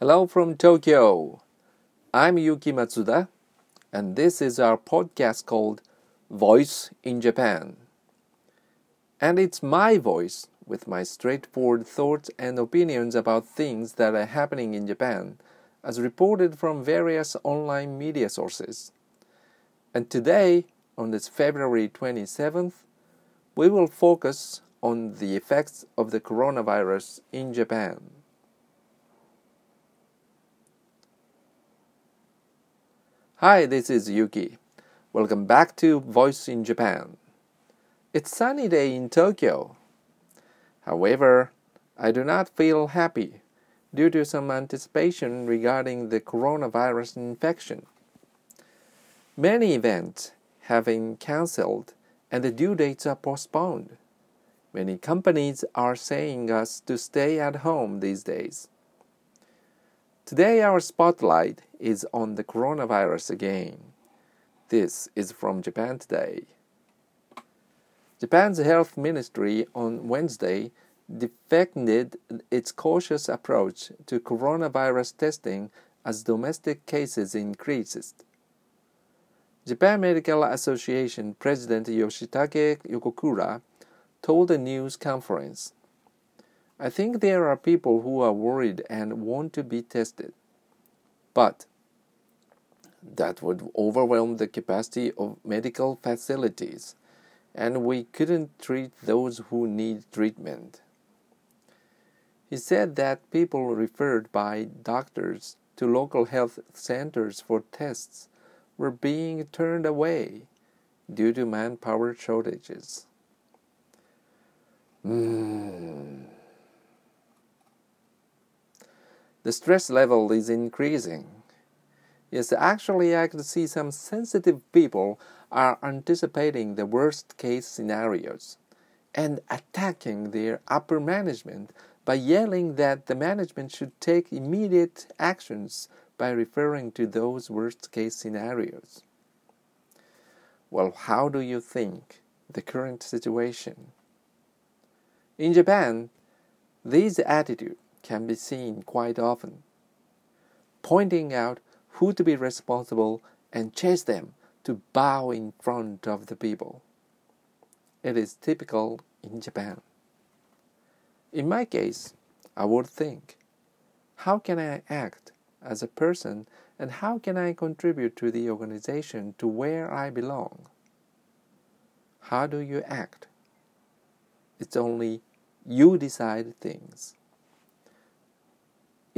Hello from Tokyo. I'm Yuki Matsuda, and this is our podcast called Voice in Japan. And it's my voice with my straightforward thoughts and opinions about things that are happening in Japan, as reported from various online media sources. And today, on this February 27th, we will focus on the effects of the coronavirus in Japan. Hi, this is Yuki. Welcome back to Voice in Japan. It's sunny day in Tokyo. However, I do not feel happy due to some anticipation regarding the coronavirus infection. Many events have been cancelled and the due dates are postponed. Many companies are saying us to stay at home these days. Today, our spotlight is on the coronavirus again. This is from Japan Today. Japan's health ministry on Wednesday defended its cautious approach to coronavirus testing as domestic cases increased. Japan Medical Association President Yoshitake Yokokura told a news conference I think there are people who are worried and want to be tested. But that would overwhelm the capacity of medical facilities, and we couldn't treat those who need treatment. He said that people referred by doctors to local health centers for tests were being turned away due to manpower shortages. Mm. The stress level is increasing. Yes, actually, I could see some sensitive people are anticipating the worst case scenarios and attacking their upper management by yelling that the management should take immediate actions by referring to those worst case scenarios. Well, how do you think the current situation? In Japan, this attitude can be seen quite often, pointing out who to be responsible and chase them to bow in front of the people. It is typical in Japan. In my case, I would think, how can I act as a person and how can I contribute to the organization to where I belong? How do you act? It's only you decide things.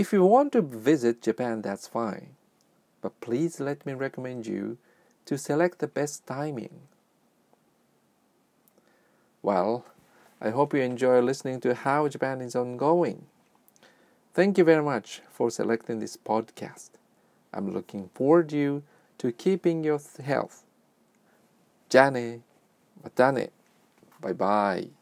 If you want to visit Japan, that's fine, but please let me recommend you to select the best timing. Well, I hope you enjoy listening to how Japan is ongoing. Thank you very much for selecting this podcast. I'm looking forward you to keeping your health. Jane, matane. Bye bye.